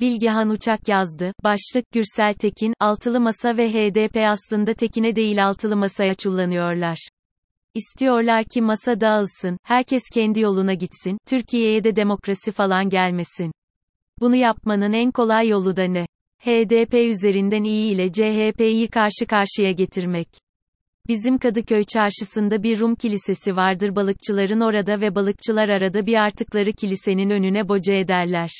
Bilgehan Uçak yazdı. Başlık Gürsel Tekin, Altılı Masa ve HDP aslında Tekin'e değil Altılı Masa'ya çullanıyorlar. İstiyorlar ki masa dağılsın, herkes kendi yoluna gitsin, Türkiye'ye de demokrasi falan gelmesin. Bunu yapmanın en kolay yolu da ne? HDP üzerinden iyi ile CHP'yi karşı karşıya getirmek. Bizim Kadıköy çarşısında bir Rum kilisesi vardır balıkçıların orada ve balıkçılar arada bir artıkları kilisenin önüne boca ederler.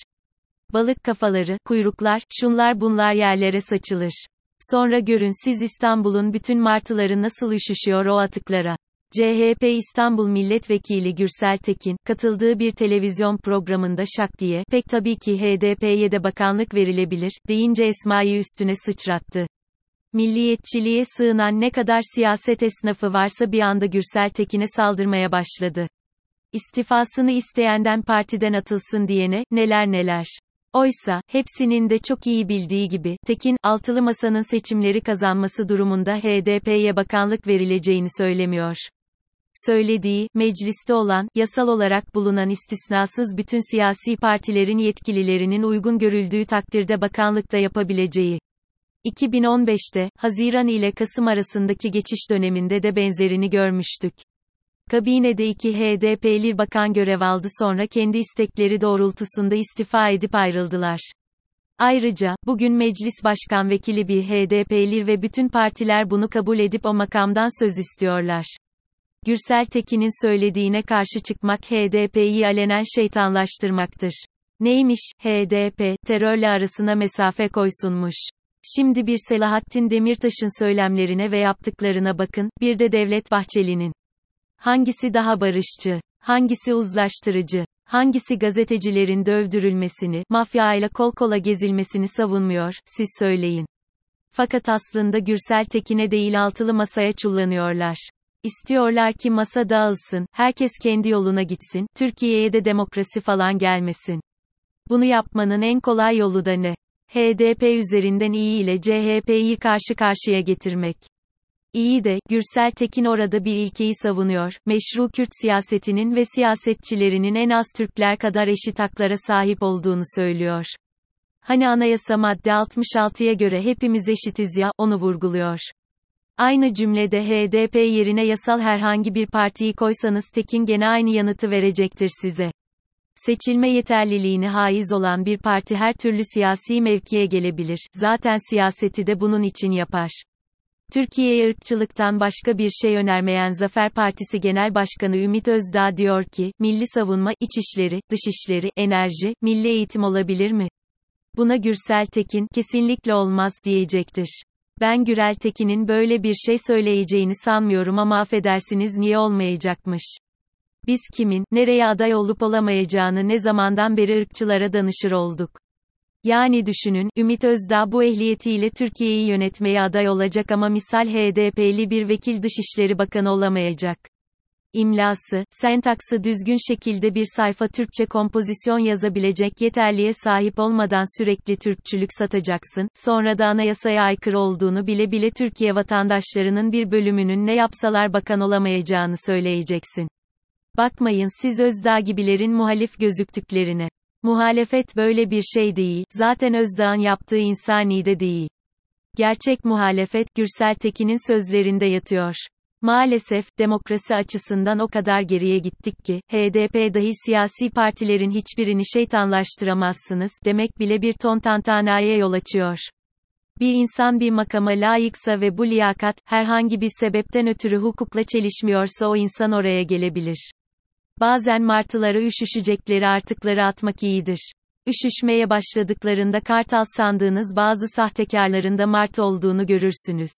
Balık kafaları, kuyruklar, şunlar bunlar yerlere saçılır. Sonra görün siz İstanbul'un bütün martıları nasıl üşüşüyor o atıklara. CHP İstanbul Milletvekili Gürsel Tekin, katıldığı bir televizyon programında şak diye, pek tabii ki HDP'ye de bakanlık verilebilir, deyince Esma'yı üstüne sıçrattı. Milliyetçiliğe sığınan ne kadar siyaset esnafı varsa bir anda Gürsel Tekin'e saldırmaya başladı. İstifasını isteyenden partiden atılsın diyene, neler neler. Oysa, hepsinin de çok iyi bildiği gibi, Tekin, altılı masanın seçimleri kazanması durumunda HDP'ye bakanlık verileceğini söylemiyor. Söylediği, mecliste olan, yasal olarak bulunan istisnasız bütün siyasi partilerin yetkililerinin uygun görüldüğü takdirde bakanlıkta yapabileceği. 2015'te, Haziran ile Kasım arasındaki geçiş döneminde de benzerini görmüştük. Kabinede iki HDP'li bakan görev aldı sonra kendi istekleri doğrultusunda istifa edip ayrıldılar. Ayrıca, bugün meclis başkan vekili bir HDP'li ve bütün partiler bunu kabul edip o makamdan söz istiyorlar. Gürsel Tekin'in söylediğine karşı çıkmak HDP'yi alenen şeytanlaştırmaktır. Neymiş, HDP, terörle arasına mesafe koysunmuş. Şimdi bir Selahattin Demirtaş'ın söylemlerine ve yaptıklarına bakın, bir de Devlet Bahçeli'nin. Hangisi daha barışçı? Hangisi uzlaştırıcı? Hangisi gazetecilerin dövdürülmesini, mafya ile kol kola gezilmesini savunmuyor, siz söyleyin. Fakat aslında Gürsel Tekin'e değil altılı masaya çullanıyorlar. İstiyorlar ki masa dağılsın, herkes kendi yoluna gitsin, Türkiye'ye de demokrasi falan gelmesin. Bunu yapmanın en kolay yolu da ne? HDP üzerinden iyi ile CHP'yi karşı karşıya getirmek. İyi de, Gürsel Tekin orada bir ilkeyi savunuyor, meşru Kürt siyasetinin ve siyasetçilerinin en az Türkler kadar eşit haklara sahip olduğunu söylüyor. Hani anayasa madde 66'ya göre hepimiz eşitiz ya, onu vurguluyor. Aynı cümlede HDP yerine yasal herhangi bir partiyi koysanız Tekin gene aynı yanıtı verecektir size. Seçilme yeterliliğini haiz olan bir parti her türlü siyasi mevkiye gelebilir, zaten siyaseti de bunun için yapar. Türkiye'ye ırkçılıktan başka bir şey önermeyen Zafer Partisi Genel Başkanı Ümit Özdağ diyor ki, milli savunma, içişleri, dışişleri, enerji, milli eğitim olabilir mi? Buna Gürsel Tekin, kesinlikle olmaz, diyecektir. Ben Gürel Tekin'in böyle bir şey söyleyeceğini sanmıyorum ama affedersiniz niye olmayacakmış. Biz kimin, nereye aday olup olamayacağını ne zamandan beri ırkçılara danışır olduk. Yani düşünün, Ümit Özdağ bu ehliyetiyle Türkiye'yi yönetmeye aday olacak ama misal HDP'li bir vekil Dışişleri Bakanı olamayacak. İmlası, sentaksı düzgün şekilde bir sayfa Türkçe kompozisyon yazabilecek yeterliğe sahip olmadan sürekli Türkçülük satacaksın, sonra da anayasaya aykırı olduğunu bile bile Türkiye vatandaşlarının bir bölümünün ne yapsalar bakan olamayacağını söyleyeceksin. Bakmayın siz Özdağ gibilerin muhalif gözüktüklerine. Muhalefet böyle bir şey değil, zaten Özdağ'ın yaptığı insani de değil. Gerçek muhalefet, Gürsel Tekin'in sözlerinde yatıyor. Maalesef, demokrasi açısından o kadar geriye gittik ki, HDP dahi siyasi partilerin hiçbirini şeytanlaştıramazsınız, demek bile bir ton tantanaya yol açıyor. Bir insan bir makama layıksa ve bu liyakat, herhangi bir sebepten ötürü hukukla çelişmiyorsa o insan oraya gelebilir. Bazen martılara üşüşecekleri artıkları atmak iyidir. Üşüşmeye başladıklarında kartal sandığınız bazı sahtekarların da mart olduğunu görürsünüz.